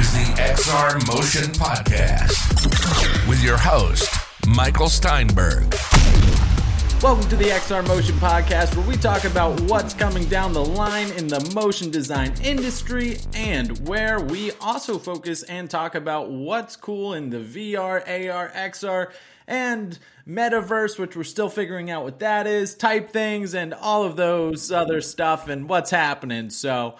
is the XR Motion Podcast with your host, Michael Steinberg. Welcome to the XR Motion Podcast, where we talk about what's coming down the line in the motion design industry and where we also focus and talk about what's cool in the VR, AR, XR, and metaverse, which we're still figuring out what that is, type things, and all of those other stuff and what's happening. So,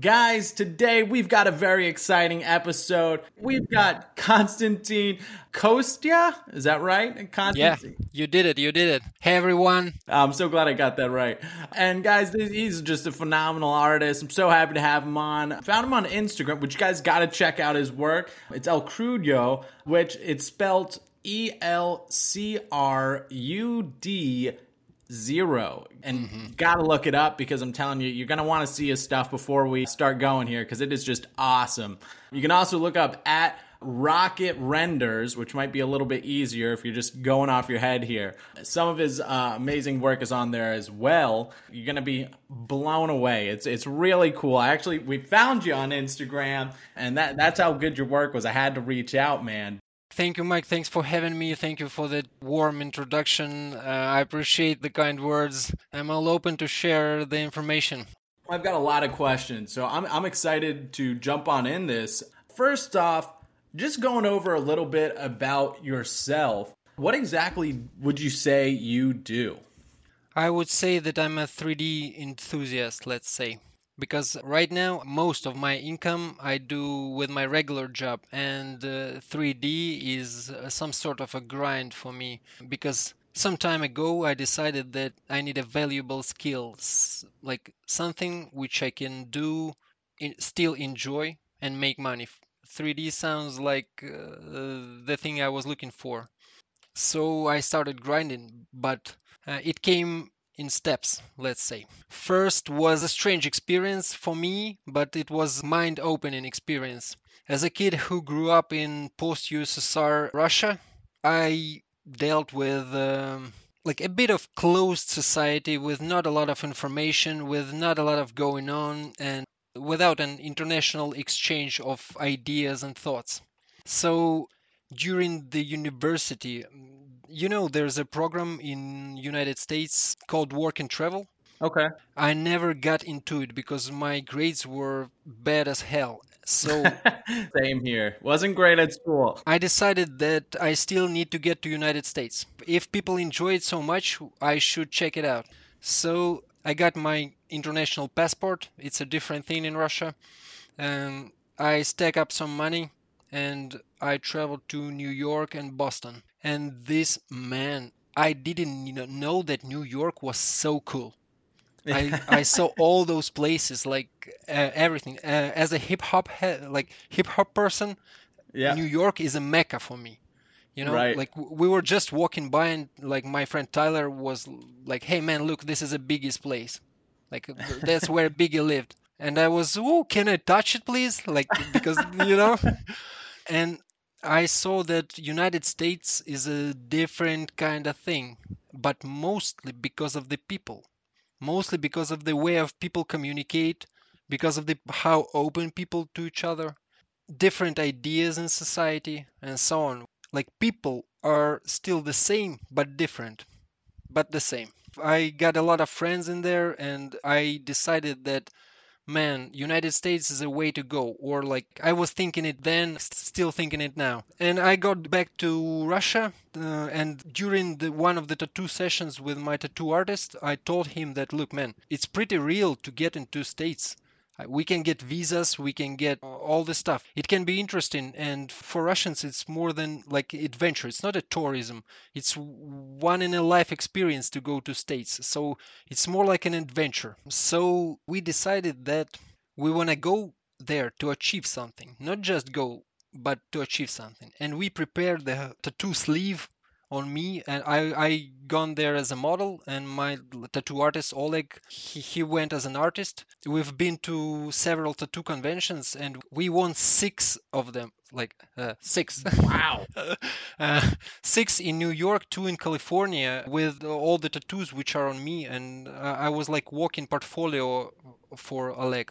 Guys, today we've got a very exciting episode. We've got Konstantin Kostya. Is that right? Konstantin. Yeah, you did it. You did it. Hey, everyone. I'm so glad I got that right. And guys, he's just a phenomenal artist. I'm so happy to have him on. Found him on Instagram, which you guys got to check out his work. It's El Crudo, which it's spelled E L C R U D zero. And mm-hmm. gotta look it up because I'm telling you, you're gonna wanna see his stuff before we start going here because it is just awesome. You can also look up at Rocket Renders, which might be a little bit easier if you're just going off your head here. Some of his uh, amazing work is on there as well. You're gonna be blown away. It's it's really cool. I actually we found you on Instagram, and that that's how good your work was. I had to reach out, man. Thank you, Mike. Thanks for having me. Thank you for the warm introduction. Uh, I appreciate the kind words. I'm all open to share the information. I've got a lot of questions, so I'm, I'm excited to jump on in this. First off, just going over a little bit about yourself. What exactly would you say you do? I would say that I'm a 3D enthusiast, let's say because right now most of my income I do with my regular job and uh, 3D is uh, some sort of a grind for me because some time ago I decided that I need a valuable skills like something which I can do in, still enjoy and make money. 3D sounds like uh, the thing I was looking for. So I started grinding but uh, it came in steps, let's say. First was a strange experience for me, but it was mind-opening experience. As a kid who grew up in post-USSR Russia, I dealt with um, like a bit of closed society with not a lot of information, with not a lot of going on, and without an international exchange of ideas and thoughts. So during the university, you know there's a program in United States called Work and Travel. Okay. I never got into it because my grades were bad as hell. So same here. Wasn't great at school. I decided that I still need to get to United States. If people enjoy it so much, I should check it out. So I got my international passport. It's a different thing in Russia. And I stack up some money and I traveled to New York and Boston. And this man, I didn't know that New York was so cool. I, I saw all those places, like uh, everything. Uh, as a hip hop like hip hop person, yeah. New York is a mecca for me. You know, right. like we were just walking by, and like my friend Tyler was like, "Hey man, look, this is the biggest place. Like that's where Biggie lived." And I was, "Oh, can I touch it, please?" Like because you know and I saw that United States is a different kind of thing, but mostly because of the people, mostly because of the way of people communicate, because of the how open people to each other, different ideas in society, and so on. Like people are still the same but different, but the same. I got a lot of friends in there, and I decided that man, United States is a way to go. Or like I was thinking it then, still thinking it now. And I got back to Russia, uh, and during the one of the tattoo sessions with my tattoo artist, I told him that look, man, it's pretty real to get into states. Uh, we can get visas we can get all this stuff. It can be interesting and for russians it's more than like adventure. It's not a tourism. It's one in a life experience to go to states. So it's more like an adventure. So we decided that we want to go there to achieve something. Not just go but to achieve something. And we prepared the tattoo sleeve on me and I I gone there as a model and my tattoo artist Oleg he, he went as an artist. We've been to several tattoo conventions and we won six of them like uh, six. Wow. uh, six in New York, two in California with all the tattoos which are on me and uh, I was like walking portfolio for Oleg.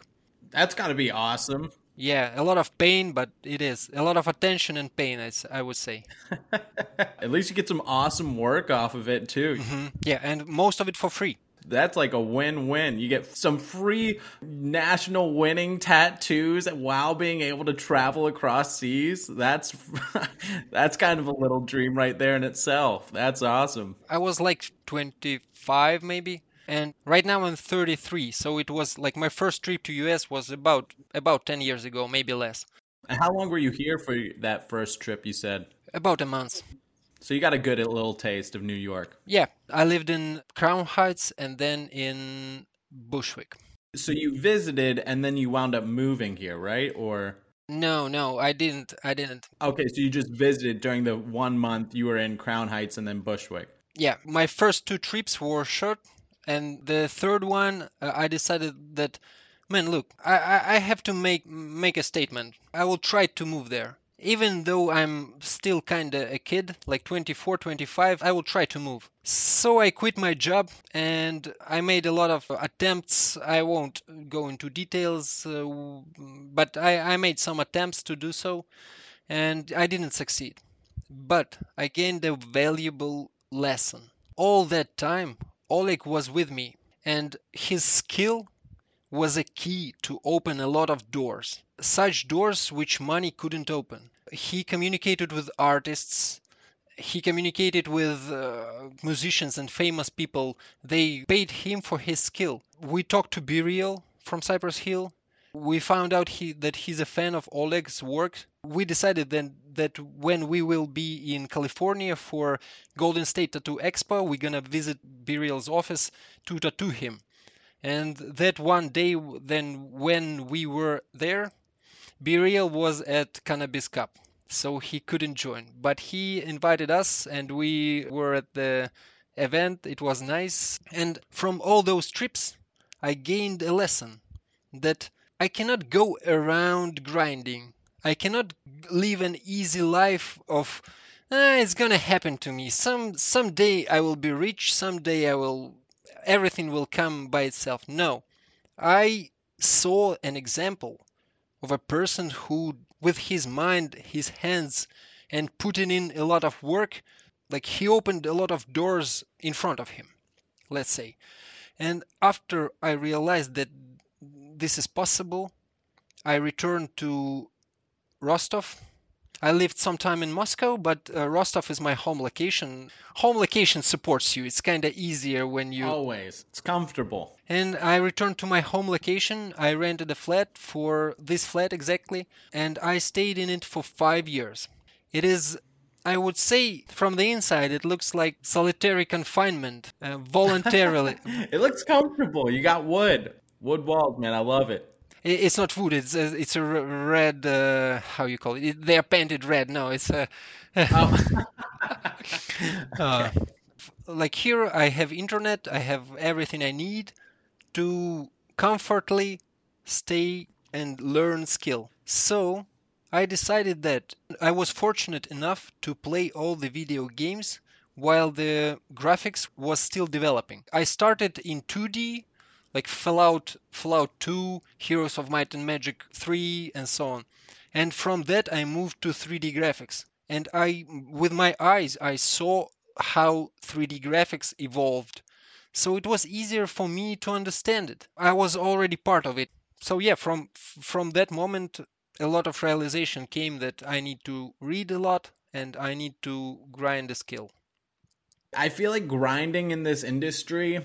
That's got to be awesome. Yeah, a lot of pain, but it is a lot of attention and pain. I, I would say. At least you get some awesome work off of it too. Mm, yeah, and most of it for free. That's like a win-win. You get some free national winning tattoos while being able to travel across seas. That's that's kind of a little dream right there in itself. That's awesome. I was like 25 maybe, and right now I'm 33. So it was like my first trip to US was about about 10 years ago, maybe less. And how long were you here for that first trip? You said. About a month. So you got a good little taste of New York. Yeah, I lived in Crown Heights and then in Bushwick. So you visited and then you wound up moving here, right? Or No, no, I didn't. I didn't. okay, so you just visited during the one month you were in Crown Heights and then Bushwick. Yeah, my first two trips were short, and the third one, uh, I decided that, man, look, I, I, I have to make make a statement. I will try to move there. Even though I'm still kind of a kid, like 24, 25, I will try to move. So I quit my job and I made a lot of attempts. I won't go into details, uh, but I, I made some attempts to do so and I didn't succeed. But I gained a valuable lesson. All that time, Oleg was with me, and his skill was a key to open a lot of doors. Such doors which money couldn't open. He communicated with artists, he communicated with uh, musicians and famous people. They paid him for his skill. We talked to B-Real from Cypress Hill. We found out he, that he's a fan of Oleg's work. We decided then that when we will be in California for Golden State Tattoo Expo, we're gonna visit B-Real's office to tattoo him. And that one day, then when we were there, B-Real was at Cannabis Cup, so he couldn't join. But he invited us, and we were at the event. It was nice. And from all those trips, I gained a lesson that I cannot go around grinding. I cannot live an easy life of ah, it's gonna happen to me. Some someday I will be rich. Someday I will everything will come by itself. No, I saw an example of a person who, with his mind, his hands, and putting in a lot of work, like he opened a lot of doors in front of him, let's say. And after I realized that this is possible, I returned to Rostov. I lived some time in Moscow, but uh, Rostov is my home location. Home location supports you. It's kind of easier when you Always. It's comfortable. and I returned to my home location. I rented a flat for this flat exactly, and I stayed in it for five years. It is, I would say, from the inside, it looks like solitary confinement, uh, voluntarily. It looks comfortable. You got wood. Wood walls, man. I love it. It's not wood. It's a, it's a red. Uh, how you call it? it? They are painted red. No, it's a. Oh. Uh, like here, I have internet. I have everything I need to comfortably stay and learn skill. So I decided that I was fortunate enough to play all the video games while the graphics was still developing. I started in 2D like Fallout, Fallout 2, Heroes of Might and Magic 3, and so on. And from that, I moved to 3D graphics. And I, with my eyes, I saw how 3D graphics evolved. So it was easier for me to understand it. I was already part of it. So yeah, from from that moment, a lot of realization came that I need to read a lot and I need to grind a skill. I feel like grinding in this industry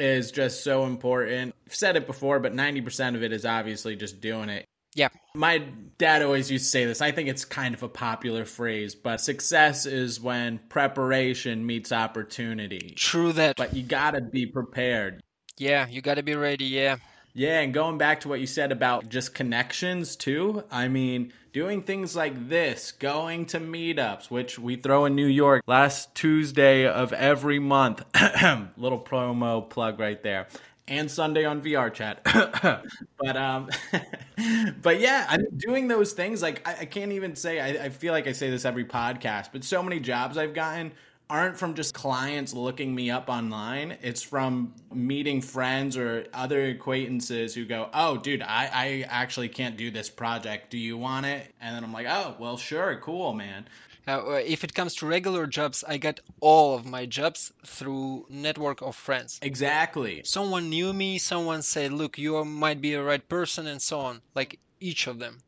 is just so important. I've said it before, but 90% of it is obviously just doing it. Yeah, My dad always used to say this. I think it's kind of a popular phrase, but success is when preparation meets opportunity. true that. But you gotta be prepared. Yeah, you gotta be ready. Yeah. Yeah, and going back to what you said about just connections too. I mean, doing things like this, going to meetups, which we throw in New York last Tuesday of every month. Little promo plug right there. And Sunday on VR chat. but um but yeah, I'm doing those things like I, I can't even say I, I feel like I say this every podcast, but so many jobs I've gotten aren't from just clients looking me up online. It's from meeting friends or other acquaintances who go, Oh, dude, I, I actually can't do this project. Do you want it? And then I'm like, Oh, well, sure, cool, man. Uh, if it comes to regular jobs, I got all of my jobs through network of friends. Exactly. Someone knew me, someone said, "Look, you might be a right person," and so on. Like each of them.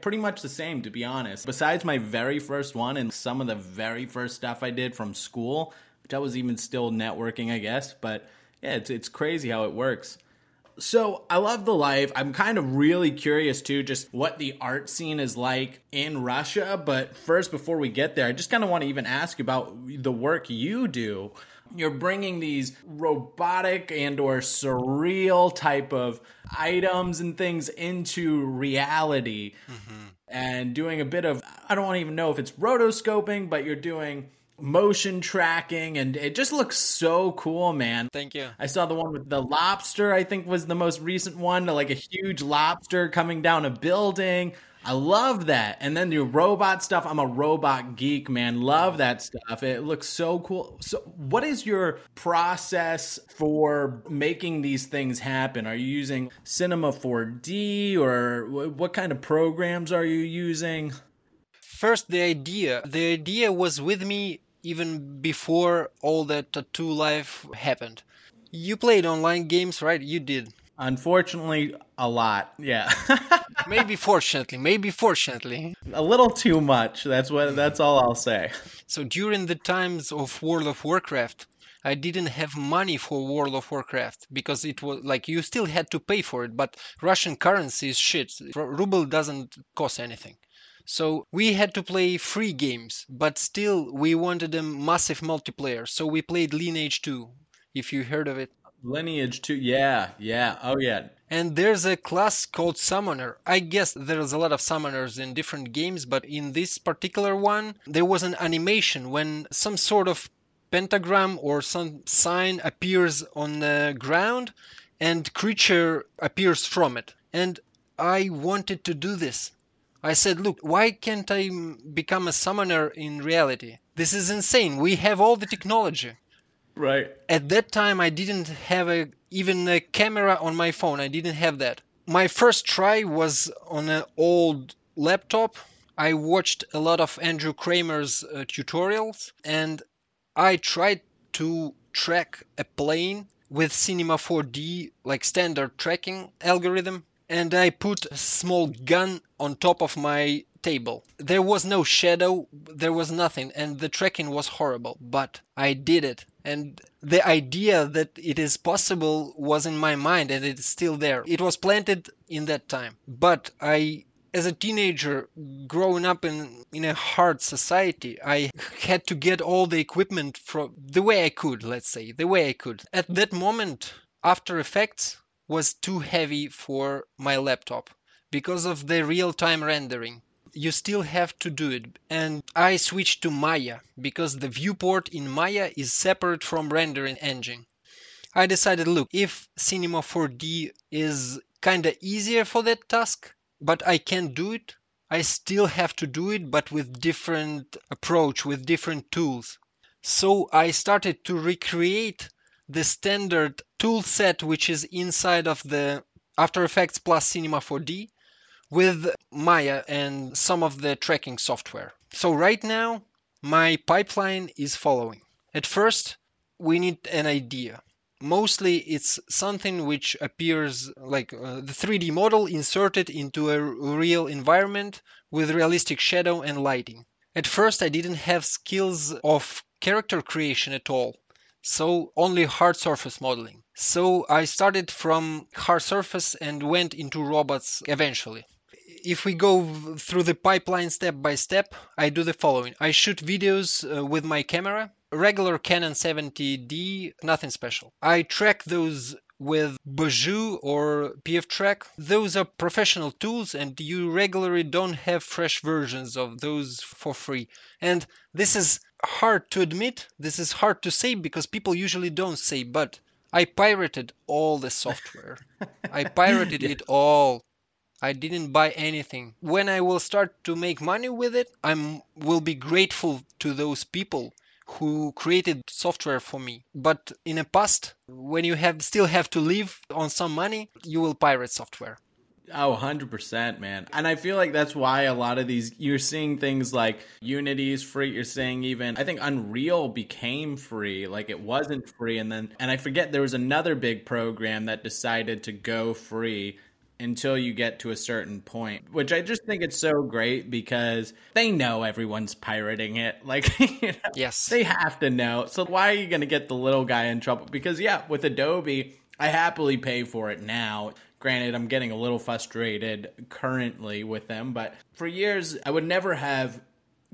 Pretty much the same, to be honest. Besides my very first one and some of the very first stuff I did from school, which I was even still networking, I guess. But yeah, it's it's crazy how it works. So I love the life. I'm kind of really curious too, just what the art scene is like in Russia. But first, before we get there, I just kind of want to even ask about the work you do. You're bringing these robotic and or surreal type of items and things into reality mm-hmm. and doing a bit of I don't even know if it's rotoscoping, but you're doing motion tracking and it just looks so cool man. Thank you. I saw the one with the lobster i think was the most recent one like a huge lobster coming down a building i love that. And then the robot stuff. I'm a robot geek man. Love that stuff. It looks so cool. So what is your process for making these things happen? Are you using cinema 4d or what kind of programs are you using? First the idea. The idea was with me even before all that tattoo life happened. You played online games, right? You did. Unfortunately, a lot. Yeah. maybe fortunately, maybe fortunately. A little too much. That's what that's all I'll say. So during the times of World of Warcraft, I didn't have money for World of Warcraft because it was like you still had to pay for it, but Russian currency is shit. Ruble doesn't cost anything. So we had to play free games, but still we wanted a massive multiplayer. So we played Lineage 2, if you heard of it. Lineage 2, yeah, yeah, oh yeah. And there's a class called Summoner. I guess there's a lot of summoners in different games, but in this particular one, there was an animation when some sort of pentagram or some sign appears on the ground and creature appears from it. And I wanted to do this. I said, look, why can't I become a summoner in reality? This is insane. We have all the technology. Right. At that time, I didn't have a, even a camera on my phone. I didn't have that. My first try was on an old laptop. I watched a lot of Andrew Kramer's uh, tutorials and I tried to track a plane with Cinema 4D, like standard tracking algorithm and I put a small gun on top of my table. There was no shadow, there was nothing, and the tracking was horrible, but I did it. And the idea that it is possible was in my mind and it's still there. It was planted in that time. But I as a teenager growing up in in a hard society i had to get all the equipment from the way i could let's say the way i could at that moment after effects was too heavy for my laptop because of the real-time rendering. You still have to do it. And I switched to Maya because the viewport in Maya is separate from rendering engine. I decided, look, if Cinema 4D is kinda easier for that task, but I can't do it, I still have to do it, but with different approach, with different tools. So I started to recreate the standard tool set which is inside of the After Effects plus Cinema 4D with Maya and some of the tracking software. So right now my pipeline is following. At first we need an idea. Mostly it's something which appears like uh, the 3D model inserted into a real environment with realistic shadow and lighting. At first I didn't have skills of character creation at all so only hard surface modeling. So I started from hard surface and went into robots eventually. If we go through the pipeline step by step, I do the following. I shoot videos uh, with my camera, regular Canon 70D, nothing special. I track those with Boujou or PF Track. Those are professional tools and you regularly don't have fresh versions of those for free. And this is hard to admit, this is hard to say because people usually don't say, but I pirated all the software. I pirated yeah. it all. I didn't buy anything. When I will start to make money with it, I will be grateful to those people who created software for me. But in the past, when you have still have to live on some money, you will pirate software. Oh, 100%, man. And I feel like that's why a lot of these, you're seeing things like Unity's free. You're seeing even, I think Unreal became free. Like it wasn't free. And then, and I forget there was another big program that decided to go free until you get to a certain point, which I just think it's so great because they know everyone's pirating it. Like, you know, yes, they have to know. So why are you going to get the little guy in trouble? Because yeah, with Adobe, I happily pay for it now. Granted, I'm getting a little frustrated currently with them, but for years, I would never have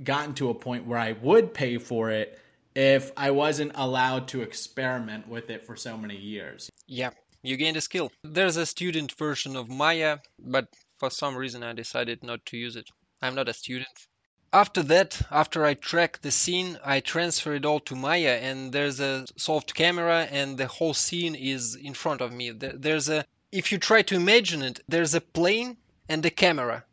gotten to a point where I would pay for it if I wasn't allowed to experiment with it for so many years. Yeah, you gained a skill. There's a student version of Maya, but for some reason I decided not to use it. I'm not a student. After that, after I track the scene, I transfer it all to Maya, and there's a soft camera, and the whole scene is in front of me. There's a if you try to imagine it, there's a plane and a camera,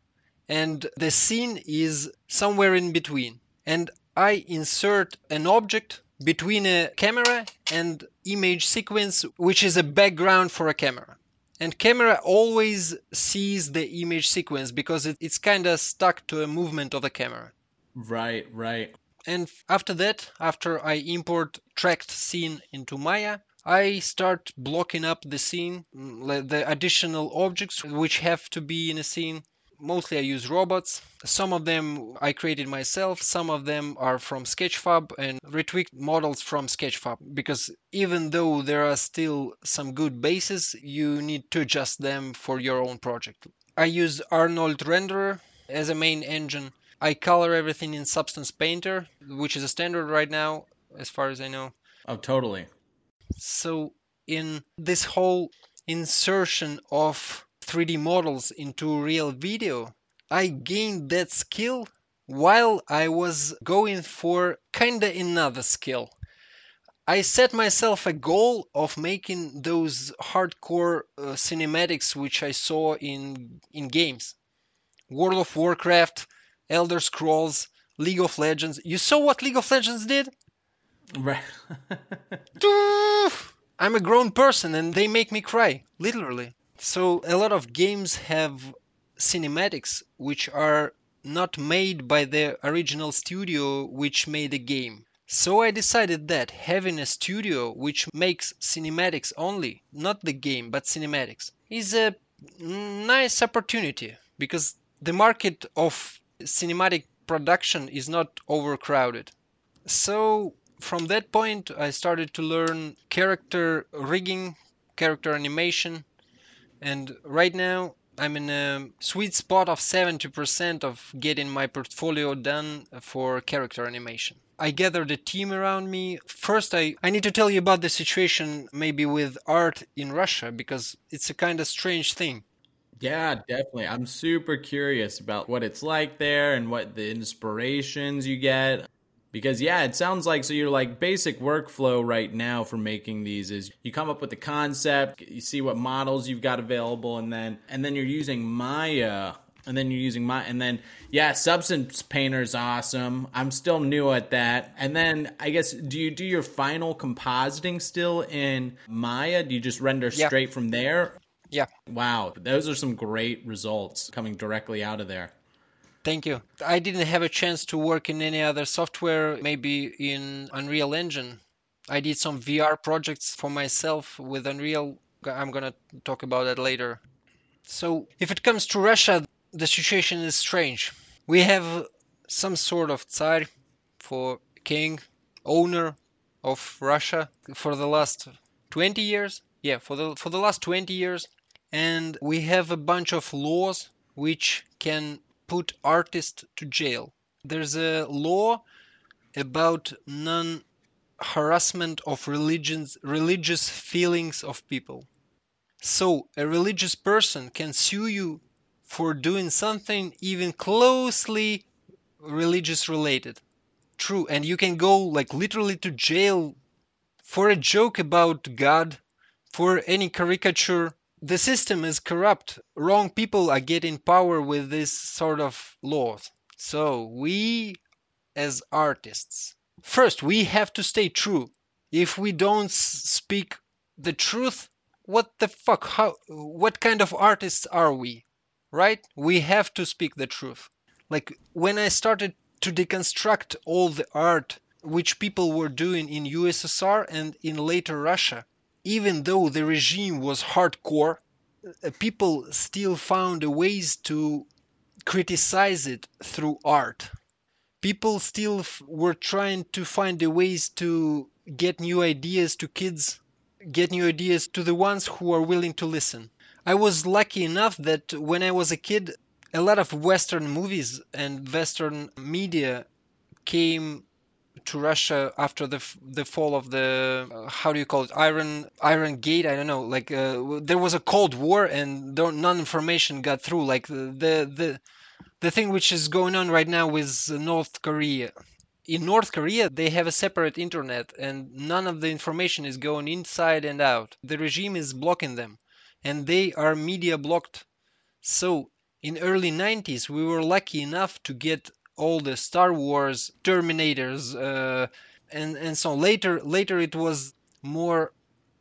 and the scene is somewhere in between. And I insert an object between a camera and image sequence, which is a background for a camera. And camera always sees the image sequence because it, it's kind of stuck to a movement of the camera. Right, right. And after that, after I import tracked scene into Maya, I start blocking up the scene, mm, the additional objects which have to be in a scene. Mostly I use robots. Some of them I created myself, some of them are from Sketchfab and retweaked models from Sketchfab because even though there are still some good bases, you need to adjust them for your own project. I use Arnold Renderer as a main engine. I color everything in Substance Painter, which is a standard right now, as far as I know. Oh, totally. So in this whole insertion of 3D models into real video, I gained that skill while I was going for kinda another skill. I set myself a goal of making those hardcore uh, cinematics which I saw in in games. World of Warcraft, Elder Scrolls, League of Legends. You saw what League of Legends did? Right. I'm a grown person and they make me cry, literally. So a lot of games have cinematics which are not made by the original studio which made the game. So I decided that having a studio which makes cinematics only, not the game but cinematics, is a nice opportunity because the market of cinematic production is not overcrowded. So from that point, I started to learn character rigging, character animation, and right now I'm in a sweet spot of 70% of getting my portfolio done for character animation. I gather the team around me. First, I, I need to tell you about the situation maybe with art in Russia because it's a kind of strange thing. Yeah, definitely. I'm super curious about what it's like there and what the inspirations you get because yeah it sounds like so your like basic workflow right now for making these is you come up with the concept you see what models you've got available and then and then you're using maya and then you're using my and then yeah substance painter is awesome. I'm still new at that. And then i guess do you do your final compositing still in maya? Do you just render yeah. straight from there? Yeah. Wow. Those are some great results coming directly out of there Thank you. I didn't have a chance to work in any other software, maybe in Unreal Engine. I did some VR projects for myself with Unreal. I'm going to talk about that later. So, if it comes to Russia, the situation is strange. We have some sort of Tsar for king, owner of Russia for the last 20 years. Yeah, for the for the last 20 years and we have a bunch of laws which can put artists to jail. There's a law about non harassment of religions, religious feelings of people. So a religious person can sue you for doing something even closely religious related. True, and you can go like literally to jail for a joke about God, for any caricature the system is corrupt. Wrong people are getting power with this sort of laws. So we, as artists, first we have to stay true. If we don't speak the truth, what the fuck? How? What kind of artists are we? Right? We have to speak the truth. Like when I started to deconstruct all the art which people were doing in USSR and in later Russia, even though the regime was hardcore, uh, people still found ways to criticize it through art. People still were trying to find ways to get new ideas to kids, get new ideas to the ones who are willing to listen. I was lucky enough that when I was a kid, a lot of Western movies and Western media came to Russia after the the fall of the uh, how do you call it? Iron Iron Gate? I don't know. Like uh, there was a Cold War and none information got through. Like the the the thing which is going on right now with North Korea. In North Korea they have a separate internet and none of the information is going inside and out. The regime is blocking them and they are media blocked. So in early 90s we were lucky enough to get all the Star Wars, Terminators, uh, and and so later later it was more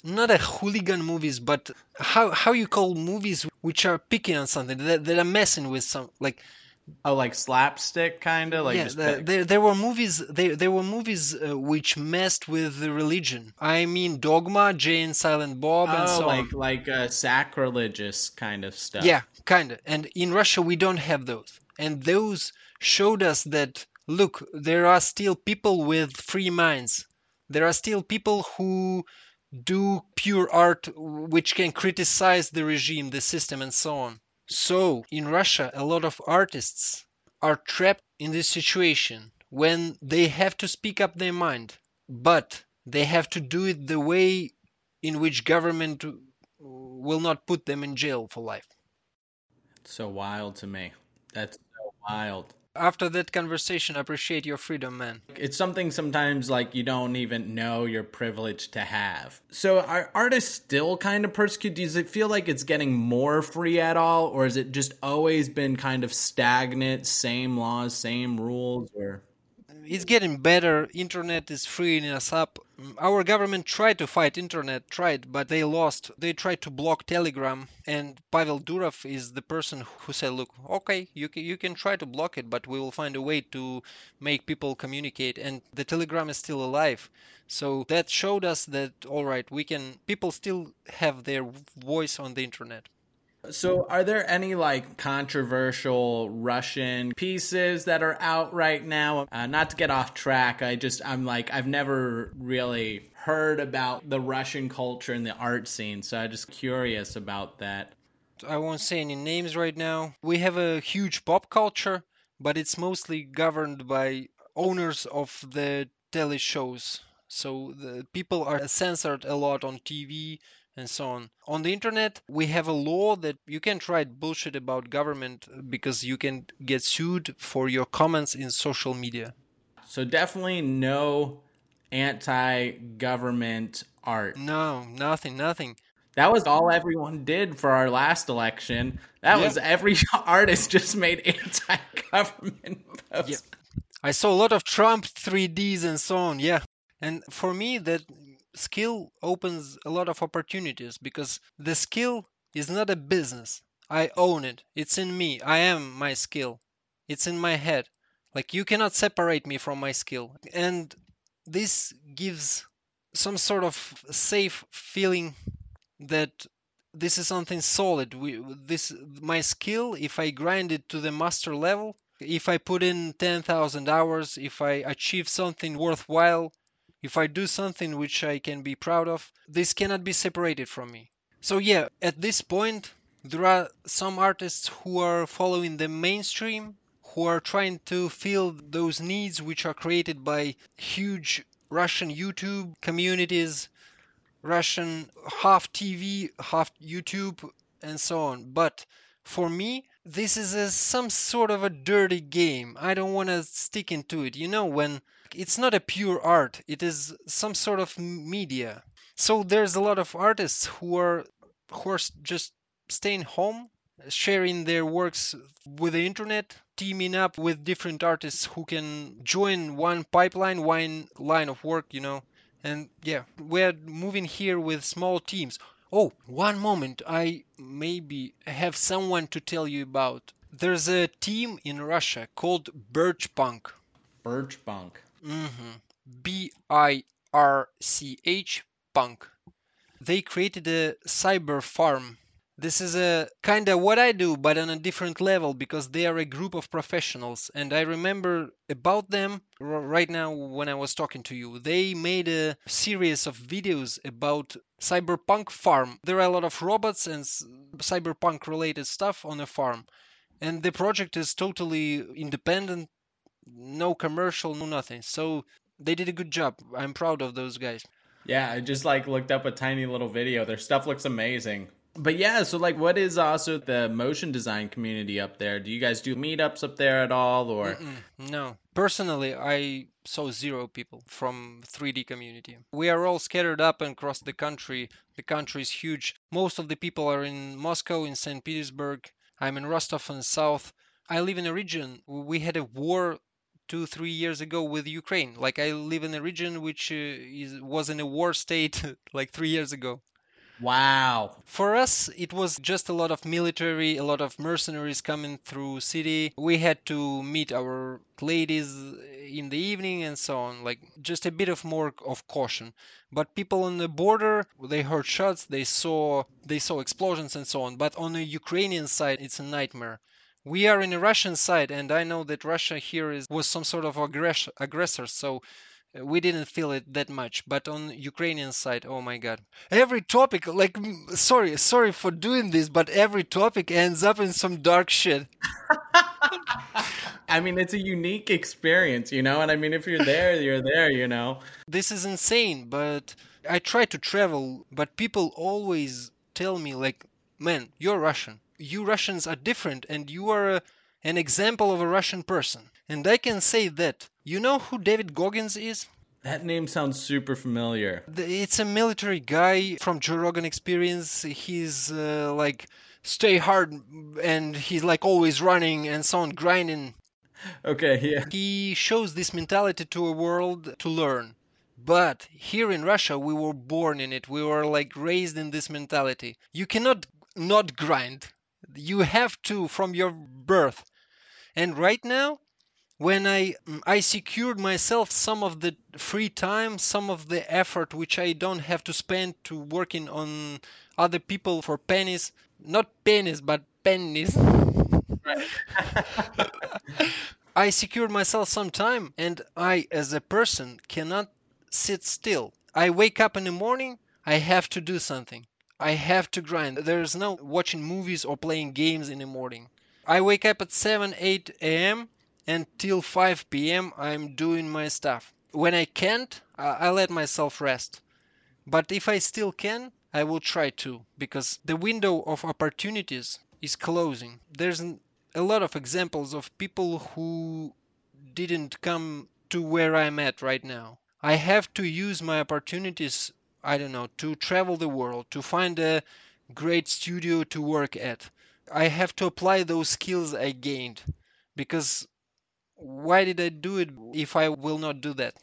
not a hooligan movies, but how how you call movies which are picking on something that, that are messing with some like Oh, like slapstick kind of like yeah. The, there, there were movies. There, there were movies uh, which messed with the religion. I mean, Dogma, Jay and Silent Bob, oh, and so like on. like uh, sacrilegious kind of stuff. Yeah, kind of. And in Russia, we don't have those. And those showed us that look, there are still people with free minds. There are still people who do pure art which can criticize the regime, the system, and so on. So, in Russia, a lot of artists are trapped in this situation when they have to speak up their mind, but they have to do it the way in which government will not put them in jail for life. So wild to me. That's so wild after that conversation appreciate your freedom man. It's something sometimes like you don't even know you're privileged to have. So are artists still kind of persecuted? Does it feel like it's getting more free at all or has it just always been kind of stagnant same laws same rules or it's getting better. Internet is freeing us up. Mm, our government tried to fight internet, tried, but they lost. They tried to block Telegram, and Pavel Durov is the person who said, "Look, okay, you can, you can try to block it, but we will find a way to make people communicate." And the Telegram is still alive. So that showed us that all right, we can. People still have their voice on the internet. So, are there any like controversial Russian pieces that are out right now? Uh, not to get off track, I just, I'm like, I've never really heard about the Russian culture and the art scene, so I'm just curious about that. I won't say any names right now. We have a huge pop culture, but it's mostly governed by owners of the tele shows. So the people are censored a lot on TV and so on. On the internet, we have a law that you can't write bullshit about government because you can get sued for your comments in social media. So definitely no anti-government art. No, nothing, nothing. That was all everyone did for our last election. That yeah. was every artist just made anti-government posts. Yeah. I saw a lot of Trump 3Ds and so on. Yeah. And for me, that skill opens a lot of opportunities because the skill is not a business. I own it. It's in me. I am my skill. It's in my head. Like you cannot separate me from my skill. And this gives some sort of safe feeling that this is something solid. We, this my skill. If I grind it to the master level, if I put in ten thousand hours, if I achieve something worthwhile, if I do something which I can be proud of, this cannot be separated from me. So, yeah, at this point, there are some artists who are following the mainstream, who are trying to fill those needs which are created by huge Russian YouTube communities, Russian half TV, half YouTube, and so on. But for me, this is a, some sort of a dirty game. I don't want to stick into it. You know, when it's not a pure art it is some sort of media so there's a lot of artists who are who are just staying home sharing their works with the internet, teaming up with different artists who can join one pipeline, one line of work, you know. And yeah, we're moving here with small teams. Oh, one moment, I maybe have someone to tell you about. There's a team in Russia called Birch Punk. Birch Punk. Mm-hmm. B I R C H Punk. They created a cyber farm this is a kind of what I do, but on a different level because they are a group of professionals. And I remember about them right now when I was talking to you. They made a series of videos about cyberpunk farm. There are a lot of robots and cyberpunk related stuff on a farm. And the project is totally independent, no commercial, no nothing. So they did a good job. I'm proud of those guys. Yeah, I just like looked up a tiny little video. Their stuff looks amazing. But yeah, so like, what is also the motion design community up there? Do you guys do meetups up there at all, or Mm-mm, no? Personally, I saw zero people from 3D community. We are all scattered up and across the country. The country is huge. Most of the people are in Moscow, in St. Petersburg. I'm in Rostov in south. I live in a region. We had a war two, three years ago with Ukraine. Like I live in a region which uh, is, was in a war state like three years ago. Wow. For us, it was just a lot of military, a lot of mercenaries coming through city. We had to meet our ladies in the evening and so on, like just a bit of more of caution. But people on the border, they heard shots, they saw they saw explosions and so on. But on the Ukrainian side, it's a nightmare. We are in the Russian side, and I know that Russia here is was some sort of aggress- aggressor, so uh, we didn't feel it that much. But on ukrainian side oh my god. Every topic like sorry sorry for doing this but every topic ends up in some dark shit. I mean it's a unique experience you know? And i mean if you're there you're there you know? This is insane but i try to travel but people always tell me like man you're russian you russians are different and you are a, an example of a russian person and I can say that. You know who David Goggins is? That name sounds super familiar. It's a military guy from Joe Rogan Experience. He's uh, like stay hard and he's like always running and so on, grinding. Okay, yeah. He shows this mentality to a world to learn. But here in Russia, we were born in it. We were like raised in this mentality. You cannot not grind. You have to from your birth. And right now, when I mm, I secured myself some of the free time, some of the effort which I don't have to spend to working on other people for pennies, not pennies but pennies. Right. I secured myself some time and I as a person cannot sit still. I wake up in the morning, I have to do something. I have to grind. There's no watching movies or playing games in the morning. I wake up at 7 8 a.m until 5 p.m. I'm doing my stuff. When I can't, I let myself rest. But if I still can, I will try to, because the window of opportunities is closing. There's a lot of examples of people who didn't come to where I'm at right now. I have to use my opportunities, I don't know, to travel the world, to find a great studio to work at. I have to apply those skills I gained because why did I do it if I will not do that?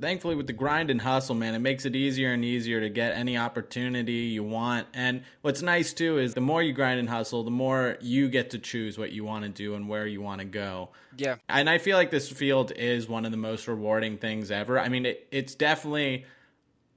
Thankfully, with the grind and hustle, man, it makes it easier and easier to get any opportunity you want. And what's nice too is the more you grind and hustle, the more you get to choose what you want to do and where you want to go. Yeah. And I feel like this field is one of the most rewarding things ever. I mean, it, it's definitely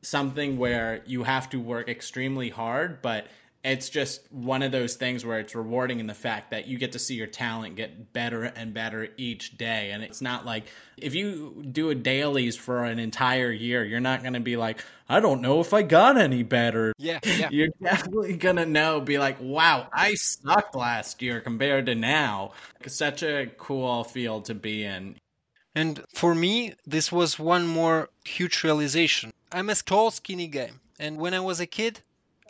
something where you have to work extremely hard, but it's just one of those things where it's rewarding in the fact that you get to see your talent get better and better each day. And it's not like if you do a dailies for an entire year, you're not going to be like, I don't know if I got any better. Yeah, yeah. You're definitely going to know, be like, wow, I sucked last year compared to now. It's such a cool field to be in. And for me, this was one more huge realization. I'm a tall, skinny guy. And when I was a kid,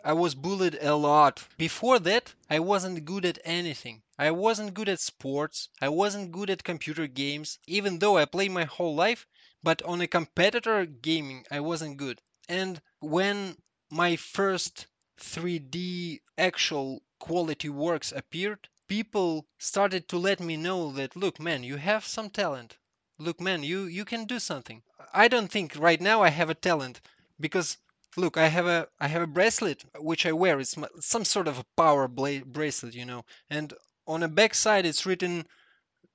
I was bullied a lot. Before that, I wasn't good at anything. I wasn't good at sports. I wasn't good at computer games, even though I played my whole life. But on a competitor gaming, I wasn't good. And when my first 3D actual quality works appeared, people started to let me know that look man you have some talent look man you you can do something. I don't think right now i have a talent because look i have a i have a bracelet which i wear. It's some sort of a power bla- bracelet you know and on the back side it's written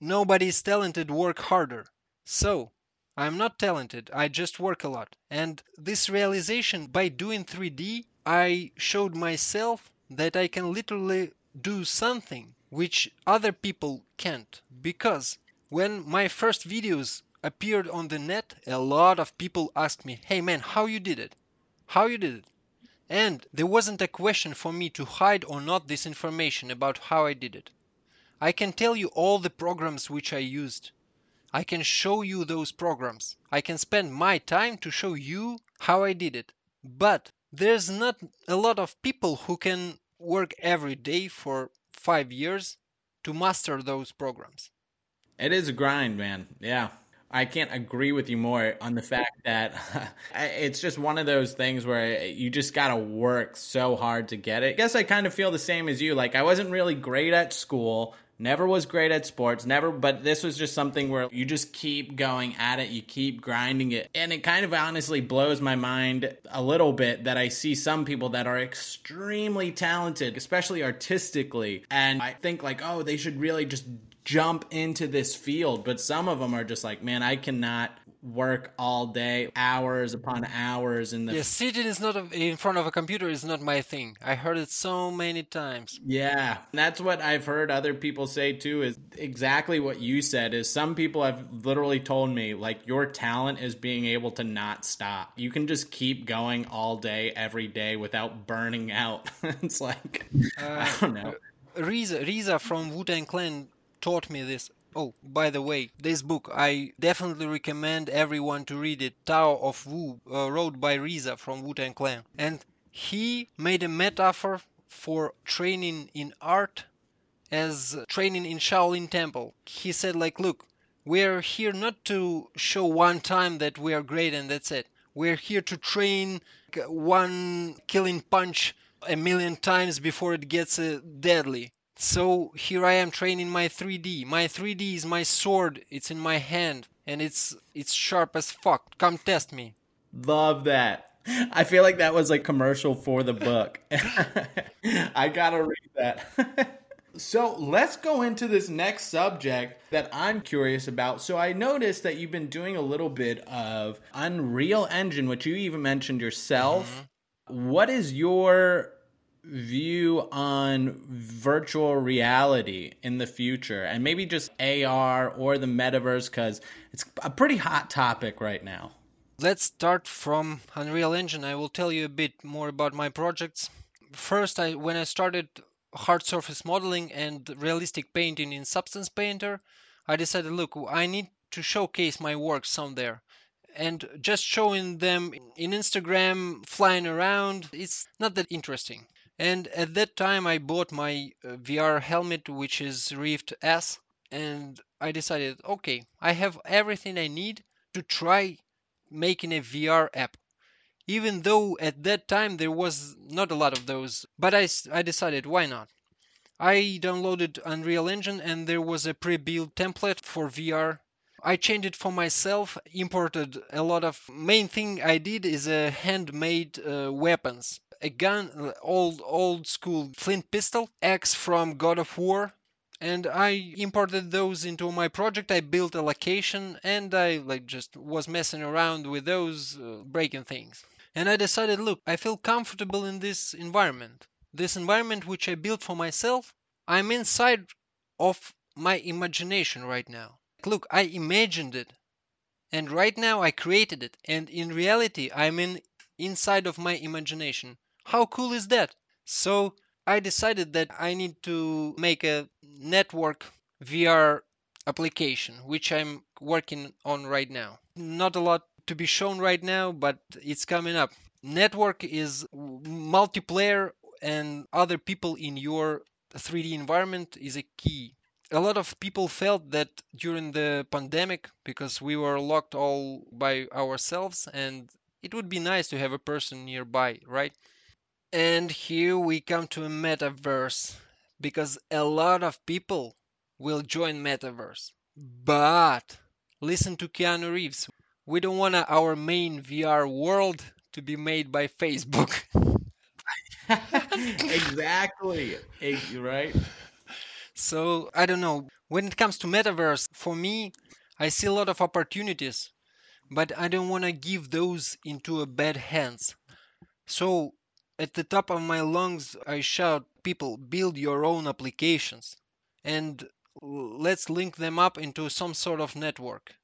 nobody's talented work harder. So i'm not talented i just work a lot. And this realization by doing 3d i showed myself that i can literally do something which other people can't because when my first videos appeared on the net a lot of people asked me hey man how you did it? How you did it? And there wasn't a question for me to hide or not this information about how i did it. I can tell you all the programs which i used. I can show you those programs. I can spend my time to show you how i did it. But there's not a lot of people who can work every day for five years to master those programs. It is a grind, man. Yeah. I can't agree with you more on the fact that it's just one of those things where you just got to work so hard to get it. I guess I kind of feel the same as you. Like, I wasn't really great at school, never was great at sports, never, but this was just something where you just keep going at it, you keep grinding it. And it kind of honestly blows my mind a little bit that I see some people that are extremely talented, especially artistically, and I think, like, oh, they should really just jump into this field. But some of them are just like, man, I cannot work all day, hours upon hours in the. Yeah, sitting is not a, in front of a computer is not my thing. I heard it so many times. Yeah, that's what I've heard other people say too. Is exactly what you said. Is some people have literally told me like your talent is being able to not stop. You can just keep going all day, every day without burning out. it's like uh, I don't know. RZA, RZA from Wu Tang Clan taught me this. Oh, by the way, this book I definitely recommend everyone to read it. Tao of Wu, uh, wrote by RZA from Wu Tang Clan, and he made a metaphor for training in art as training in Shaolin Temple. He said, like, look, we're here not to show one time that we are great and that's it. We're here to train one killing punch a million times before it gets uh, deadly. So here I am training my 3D. My 3D is my sword. It's in my hand and it's it's sharp as fuck. Come test me. Love that. I feel like that was a commercial for the book. I got to read that. so, let's go into this next subject that I'm curious about. So, I noticed that you've been doing a little bit of Unreal Engine, which you even mentioned yourself. Mm-hmm. What is your view on virtual reality in the future and maybe just AR or the metaverse because it's a pretty hot topic right now. Let's start from Unreal Engine. I will tell you a bit more about my projects. First, I when I started hard surface modeling and realistic painting in Substance Painter, I decided, look, I need to showcase my work somewhere and just showing them in Instagram flying around, it's not that interesting. And at that time, I bought my uh, VR helmet, which is Rift S, and I decided, okay, I have everything I need to try making a VR app. Even though at that time there was not a lot of those, but I, I decided, why not? I downloaded Unreal Engine and there was a pre-built template for VR. I changed it for myself, imported a lot of main thing I did is a handmade uh, weapons a gun, old old school flint pistol, axe from God of War, and I imported those into my project. I built a location and I like just was messing around with those, uh, breaking things. And I decided, look, I feel comfortable in this environment. This environment which I built for myself, I'm inside of my imagination right now. Look, I imagined it. And right now I created it. And in reality, I'm in inside of my imagination. How cool is that? So I decided that I need to make a network VR application, which I'm working on right now. Not a lot to be shown right now, but it's coming up. Network is multiplayer and other people in your 3D environment is a key. A lot of people felt that during the pandemic, because we were locked all by ourselves, and it would be nice to have a person nearby, right? And here we come to a metaverse because a lot of people will join metaverse. But listen to Keanu Reeves. We don't want our main VR world to be made by Facebook. exactly. Right? So, I don't know. When it comes to metaverse, for me, I see a lot of opportunities, but I don't want to give those into a bad hands. So, at the top of my lungs, I shout, people, build your own applications and let's link them up into some sort of network.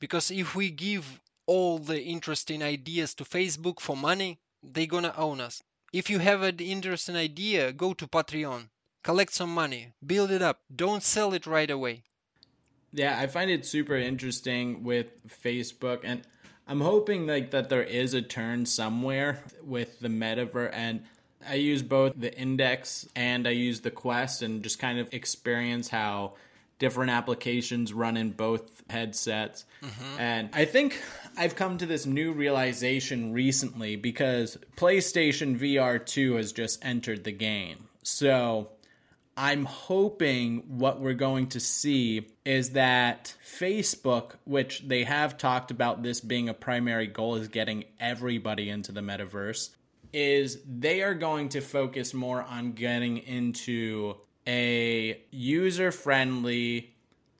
Because if we give all the interesting ideas to Facebook for money, they're gonna own us. If you have an interesting idea, go to Patreon, collect some money, build it up, don't sell it right away. Yeah, I find it super interesting with Facebook and I'm hoping like that there is a turn somewhere with the metaverse and I use both the index and I use the quest and just kind of experience how different applications run in both headsets. Mm-hmm. And I think I've come to this new realization recently because PlayStation VR 2 has just entered the game. So I'm hoping what we're going to see is that Facebook, which they have talked about this being a primary goal, is getting everybody into the metaverse, is they are going to focus more on getting into a user friendly,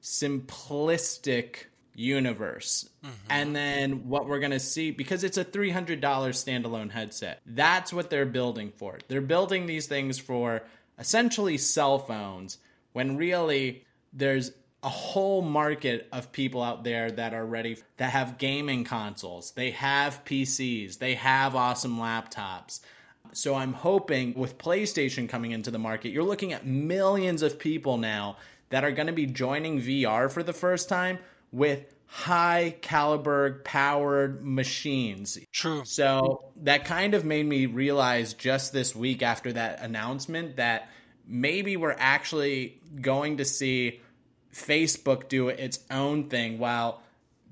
simplistic universe. Mm-hmm. And then what we're going to see, because it's a $300 standalone headset, that's what they're building for. They're building these things for essentially cell phones when really there's a whole market of people out there that are ready that have gaming consoles. They have PCs they have awesome laptops. So I'm hoping with PlayStation coming into the market you're looking at millions of people now that are going to be joining VR for the first time with high caliber powered machines. True. So that kind of made me realize just this week after that announcement that maybe we're actually going to see Facebook do its own thing while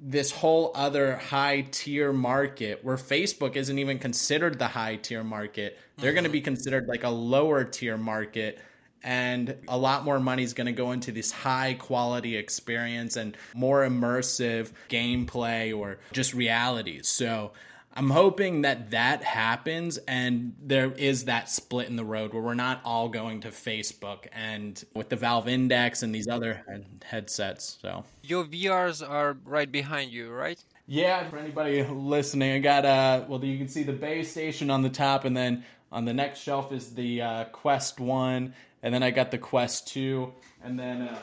this whole other high tier market where Facebook isn't even considered the high tier market, they're mm-hmm. going to be considered like a lower tier market and a lot more money is going to go into this high quality experience and more immersive gameplay or just realities. So I'm hoping that that happens and there is that split in the road where we're not all going to Facebook and with the Valve Index and these other headsets. So your VRs are right behind you, right? Yeah, for anybody listening, I got uh well you can see the base station on the top and then on the next shelf is the uh, Quest 1 and then I got the Quest 2, and then uh,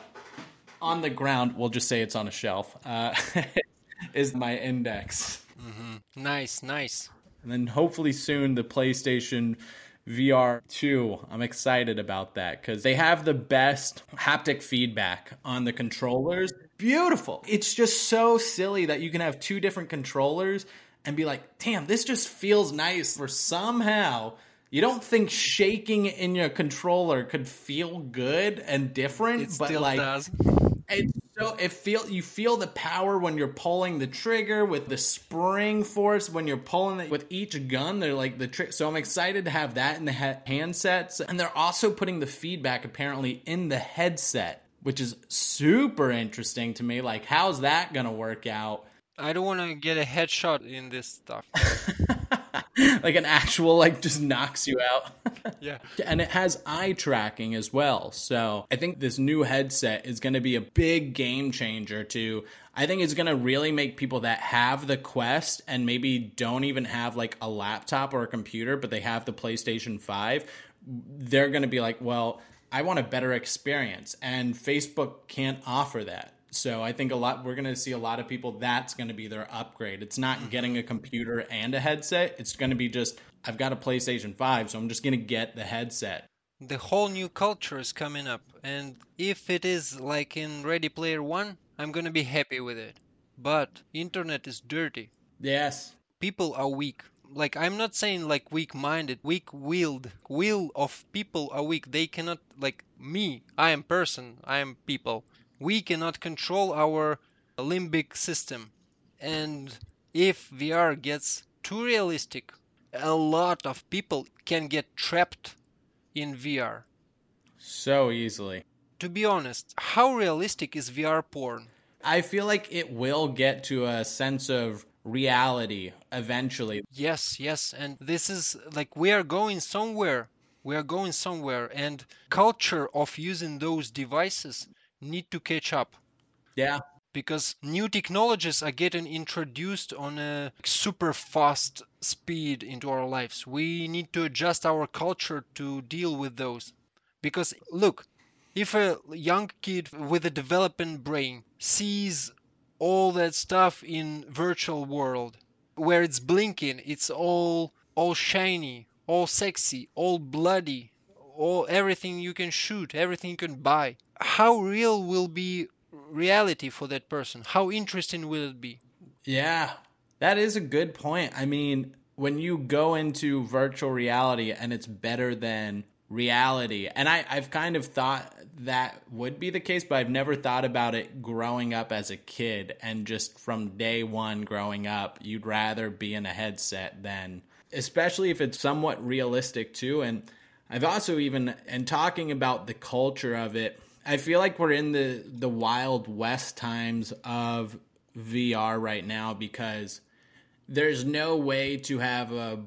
on the ground, we'll just say it's on a shelf, uh, is my index. Mm-hmm. Nice, nice. And then hopefully soon the PlayStation VR 2. I'm excited about that because they have the best haptic feedback on the controllers. Beautiful. It's just so silly that you can have two different controllers and be like, damn, this just feels nice for somehow you don't think shaking in your controller could feel good and different, it but like does. It's so it feel you feel the power when you're pulling the trigger with the spring force when you're pulling it with each gun. They're like the trick. So I'm excited to have that in the ha- handsets, and they're also putting the feedback apparently in the headset, which is super interesting to me. Like, how's that gonna work out? I don't want to get a headshot in this stuff. like an actual like just knocks you out. yeah. And it has eye tracking as well. So I think this new headset is going to be a big game changer to I think it's going to really make people that have the Quest and maybe don't even have like a laptop or a computer but they have the PlayStation 5, they're going to be like, "Well, I want a better experience." And Facebook can't offer that. So I think a lot we're going to see a lot of people that's going to be their upgrade. It's not mm-hmm. getting a computer and a headset. It's going to be just I've got a PlayStation 5, so I'm just going to get the headset. The whole new culture is coming up and if it is like in Ready Player 1, I'm going to be happy with it. But internet is dirty. Yes. People are weak. Like I'm not saying like weak-minded, weak-willed. Will of people are weak. They cannot like me. I am person. I am people we cannot control our limbic system. And if VR gets too realistic, a lot of people can get trapped in VR. So easily. To be honest, how realistic is VR porn? I feel like it will get to a sense of reality eventually. Yes, yes, and this is like we are going somewhere. We are going somewhere and culture of using those devices need to catch up Yeah. because new technologies are getting introduced on a super fast speed into our lives. We need to adjust our culture to deal with those. Because look, if a young kid with a developing brain sees all that stuff in virtual world where it's blinking, it's all all shiny, all sexy, all bloody, all everything you can shoot, everything you can buy. How real will be reality for that person? How interesting will it be? Yeah, that is a good point. I mean, when you go into virtual reality and it's better than reality, and I, I've kind of thought that would be the case, but I've never thought about it growing up as a kid and just from day one growing up, you'd rather be in a headset than, especially if it's somewhat realistic too. And I've also even, and talking about the culture of it, I feel like we're in the the wild west times of VR right now because there's no way to have a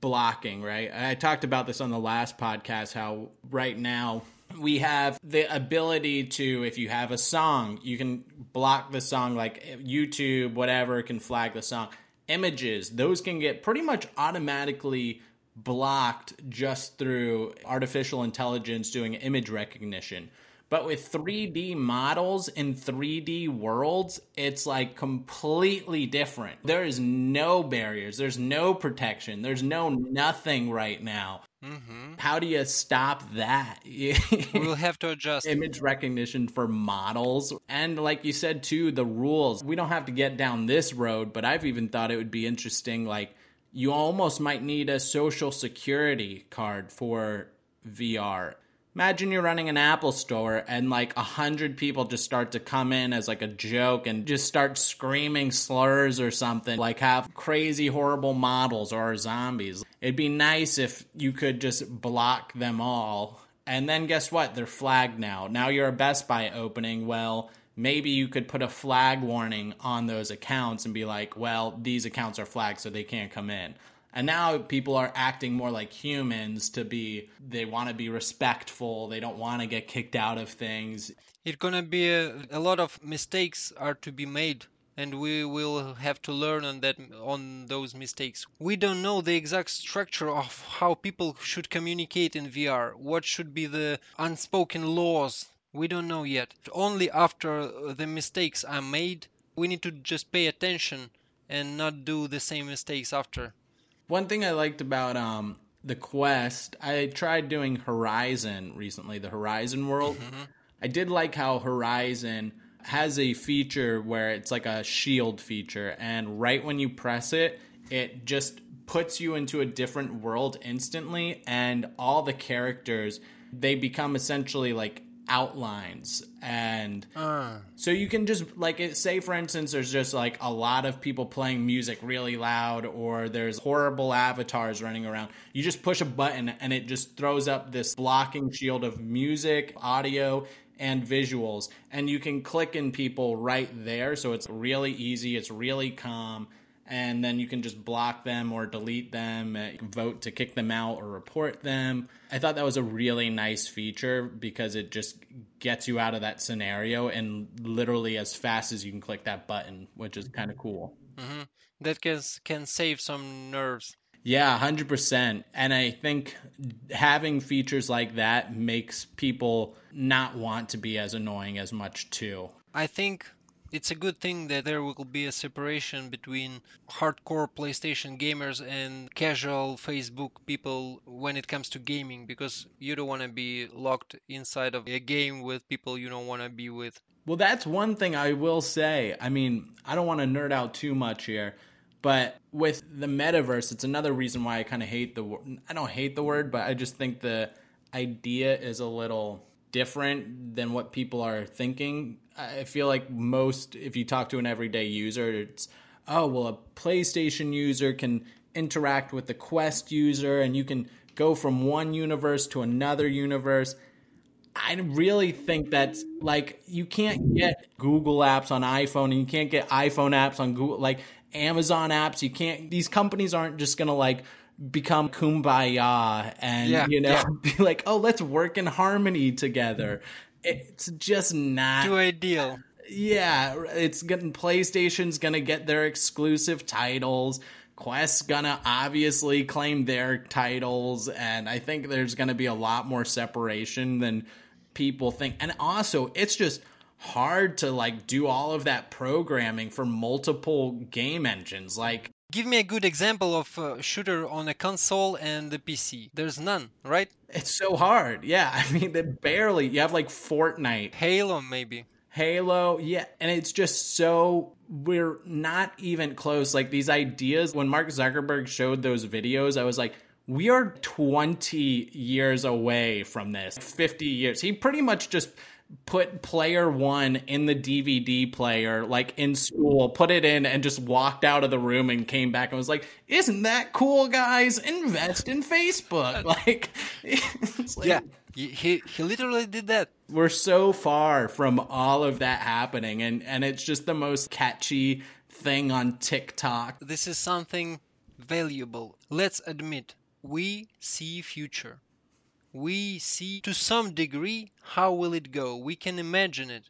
blocking, right? I talked about this on the last podcast how right now we have the ability to if you have a song, you can block the song like YouTube whatever can flag the song. Images, those can get pretty much automatically blocked just through artificial intelligence doing image recognition. But with 3D models in 3D worlds, it's like completely different. There is no barriers, there's no protection, there's no nothing right now. Mm-hmm. How do you stop that? We'll have to adjust. Image recognition for models. And like you said, too, the rules. We don't have to get down this road, but I've even thought it would be interesting. Like, you almost might need a social security card for VR. Imagine you're running an Apple store and like a hundred people just start to come in as like a joke and just start screaming slurs or something, like have crazy horrible models or zombies. It'd be nice if you could just block them all. And then guess what? They're flagged now. Now you're a Best Buy opening. Well, maybe you could put a flag warning on those accounts and be like, well, these accounts are flagged so they can't come in. And now people are acting more like humans to be, they want to be respectful. They don't want to get kicked out of things. It's gonna be a, a lot of mistakes are to be made and we will have to learn on that on those mistakes. We don't know the exact structure of how people should communicate in VR. What should be the unspoken laws? We don't know yet. Only after the mistakes are made, we need to just pay attention and not do the same mistakes after. One thing I liked about um, the Quest, I tried doing Horizon recently, the Horizon world. I did like how Horizon has a feature where it's like a shield feature, and right when you press it, it just puts you into a different world instantly, and all the characters they become essentially like outlines. And ah. so you can just like it, say for instance there's just like a lot of people playing music really loud or there's horrible avatars running around. You just push a button and it just throws up this blocking shield of music audio and visuals. And you can click in people right there so it's really easy it's really calm and then you can just block them or delete them, uh, vote to kick them out or report them. I thought that was a really nice feature because it just gets you out of that scenario and literally as fast as you can click that button, which is kind of cool. hmm That can can save some nerves. Yeah, 100%. And I think having features like that makes people not want to be as annoying as much too. I think it's a good thing that there will be a separation between hardcore PlayStation gamers and casual Facebook people when it comes to gaming because you don't want to be locked inside of a game with people you don't want to be with. Well, that's one thing I will say. I mean, I don't want to nerd out too much here, but with the metaverse, it's another reason why I kind of hate the word. I don't hate the word, but I just think the idea is a little different than what people are thinking. I feel like most, if you talk to an everyday user, it's, oh, well, a PlayStation user can interact with the Quest user and you can go from one universe to another universe. I really think that's like you can't get Google apps on iPhone and you can't get iPhone apps on Google like Amazon apps. You can't these companies aren't just gonna like become kumbaya and Yeah, you know yeah. be like, oh let's work in harmony together. It's just not Too ideal. yeah, it's getting PlayStation's gonna get their exclusive titles. Quest's gonna obviously claim their titles, and I think there's gonna be a lot more separation than people think. And also, it's just hard to like do all of that programming for multiple game engines. Like, Give me a good example of a shooter on a console and the PC. There's none, right? it's so hard. Yeah, I mean, they barely. You have like Fortnite, Halo, maybe. Halo, yeah, and it's just so we're not even close. Like these ideas, when Mark Zuckerberg showed those videos, I was like, we are 20 years away from this, 50 years. He pretty much just put player one in the DVD player, like in school, put it in, and just walked out of the room and came back and was like, Isn't that cool, guys? Invest in Facebook. Like, like Yeah, he, he, he literally did that. we're so far from all of that happening and and it's just the most catchy thing on TikTok. This is something valuable. Let's admit, we see future. We see to some degree how will it go. We can imagine it.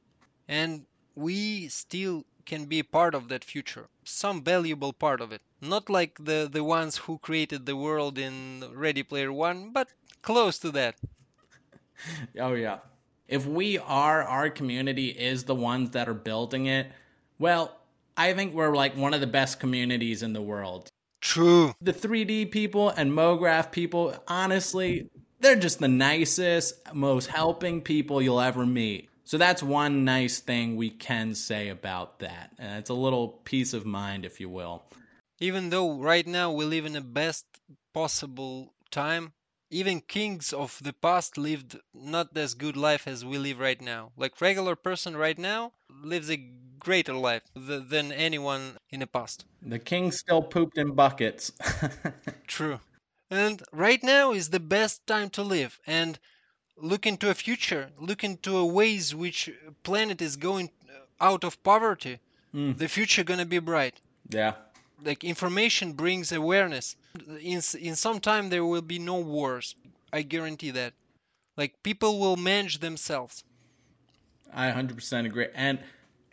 And we still can be part of that future. Some valuable part of it. Not like the, the ones who created the world in Ready Player One, but close to that. Oh yeah. If we are our community is the ones that are building it, well, I think we're like one of the best communities in the world. True. The 3D people and MoGraph people, honestly, they're just the nicest, most helping people you'll ever meet. So that's one nice thing we can say about that. And it's a little peace of mind, if you will. Even though right now we live in the best possible time, even kings of the past lived not as good life as we live right now. Like regular person right now lives a greater life th- than anyone in the past. The king still pooped in buckets. True. And right now is the best time to live and look into a future, look into a ways which planet is going uh, out of poverty. Hmm. The future gonna be bright. yeah. like information brings awareness in in some time there will be no wars i guarantee that like people will manage themselves I 100% agree. And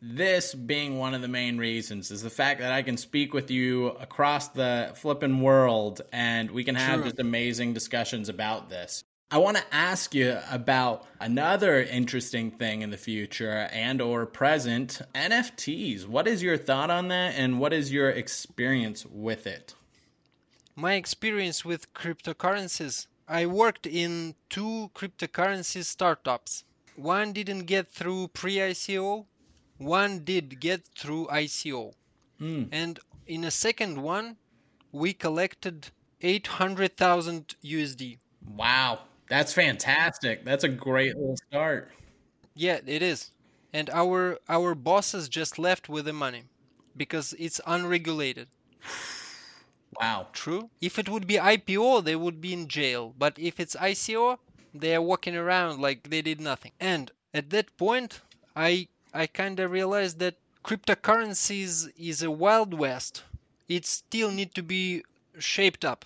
this being one of the main reasons is the fact that I can speak with you across the flippin' world and we can have True. just amazing discussions about this. I want to ask you about another interesting thing in the future and or present, NFTs. What is your thought on that and what is your experience with it? my experience with cryptocurrencies i worked in two cryptocurrency startups one didn't get through pre-ico one did get through ico hmm. and in a second one we collected 800000 usd Wow, that's fantastic. That's a great little start. Yeah, it is. And our our bosses just left with the money because it's unregulated. Wow. True. If it would be IPO, they would be in jail. But if it's ICO, they are walking around like they did nothing. And at that point, I I kind of realized that cryptocurrencies is a wild west. It still need to be shaped up.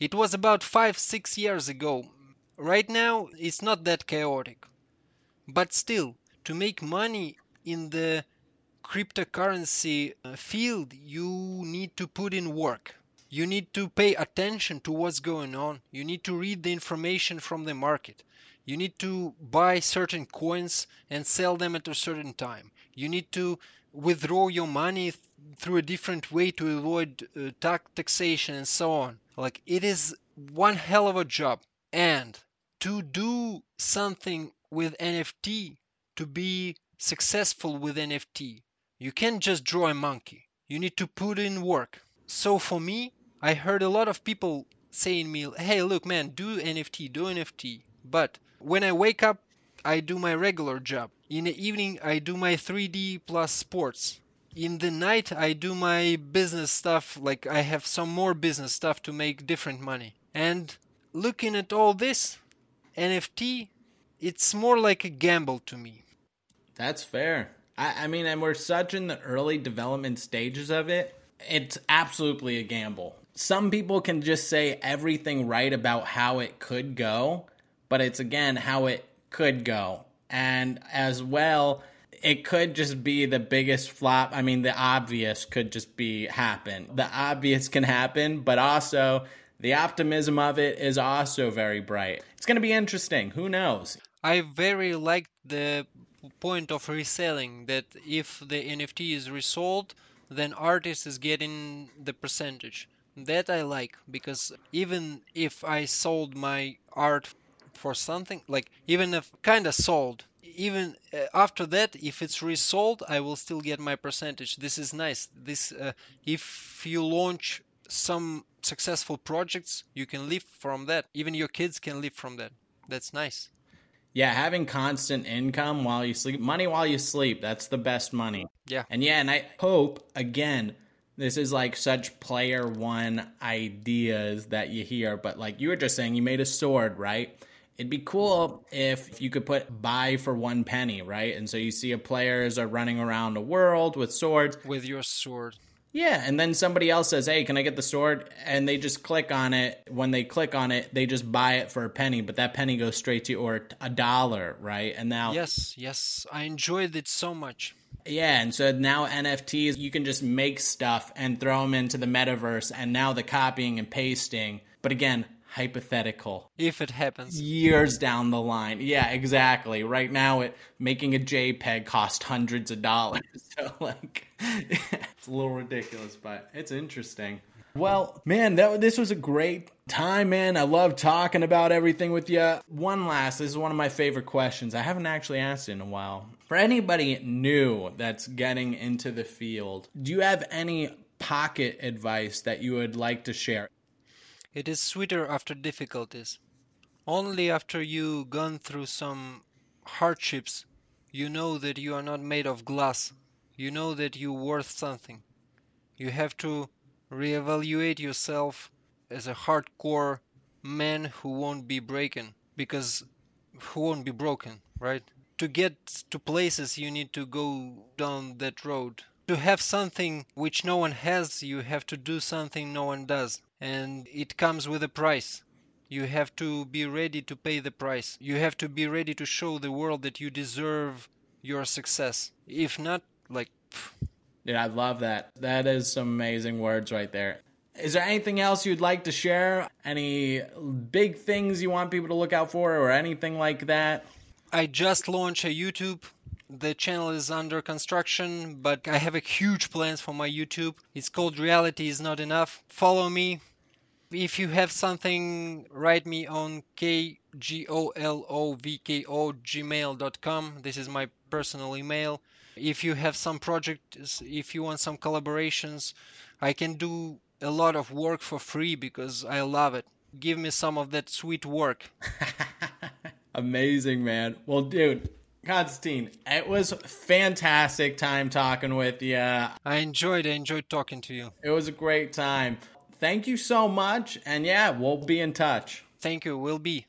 It was about 5 6 years ago. Right now, it's not that chaotic. But still, to make money in the cryptocurrency uh, field, you need to put in work. You need to pay attention to what's going on. You need to read the information from the market. You need to buy certain coins and sell them at a certain time. You need to withdraw your money th- through a different way to avoid uh, tax taxation and so on. Like it is one hell of a job. And to do something with NFT, to be successful with NFT, you can't just draw a monkey. You need to put in work. So for me, I heard a lot of people saying me, "Hey, look, man, do NFT, do NFT." But when I wake up, I do my regular job. In the evening, I do my 3D plus sports. in the night I do my business stuff, like I have some more business stuff to make different money. And looking at all this, NFT, it's more like a gamble to me. That's fair. I, I mean, and we're such in the early development stages of it. It's absolutely a gamble. Some people can just say everything right about how it could go, but it's again how it could go. And as well, it could just be the biggest flop. I mean, the obvious could just be happen. The obvious can happen, but also the optimism of it is also very bright. It's going to be interesting. Who knows? I very like the point of reselling that if the NFT is resold, then artist is getting the percentage. That I like because even if I sold my art for something, like even if kind of sold, even uh, after that, if it's resold, I will still get my percentage. This is nice. This uh, if you launch some successful projects, you can live from that. Even your kids can live from that. That's nice. Yeah, having constant income while you sleep, money while you sleep, that's the best money. Yeah. And yeah, and I hope again this is like such player one ideas that you hear, but like you were just saying you made a sword, right? It'd be cool if you could put buy for one penny, right? And so you see a players are running around the world with swords. With your sword. Yeah, and then somebody else says, "Hey, can I get the sword?" And they just click on it. When they click on it, they just buy it for a penny, but that penny goes straight to or a dollar, right? And now Yes, yes, I enjoyed it so much. Yeah, and so now NFTs, you can just make stuff and throw them into the metaverse, and now the copying and pasting. But again, hypothetical. If it happens. Years down the line. Yeah, exactly. Right now, it making a JPEG cost hundreds of dollars. So, like, it's a little ridiculous, but it's interesting. Well, man, that this was a great time, man. I love talking about everything with you. One last, this is one of my favorite questions. I haven't actually asked in a while. For anybody new that's getting into the field, do you have any pocket advice that you would like to share? It is sweeter after difficulties. Only after you gone through some hardships, you know that you are not made of glass. You know that you're worth something. You have to reevaluate yourself as a hardcore man who won't be breaking because who won't be broken, right? To get to places you need to go down that road. To have something which no one has, you have to do something no one does. And it comes with a price. You have to be ready to pay the price. You have to be ready to show the world that you deserve your success. If not, like, pff, Dude, I love that. That is some amazing words right there. Is there anything else you'd like to share? Any big things you want people to look out for or anything like that? I just launched a YouTube. The channel is under construction, but I have a huge plans for my YouTube. It's called Reality is Not Enough. Follow me. If you have something, write me on kgolovko gmail.com. This is my personal email. If you have some projects, if you want some collaborations, I can do a lot of work for free because I love it. Give me some of that sweet work. Amazing, man. Well, dude, Konstantin, it was fantastic time talking with you. I enjoyed I enjoyed talking to you. It was a great time. Thank you so much. And yeah, we'll be in touch. Thank you. We'll be.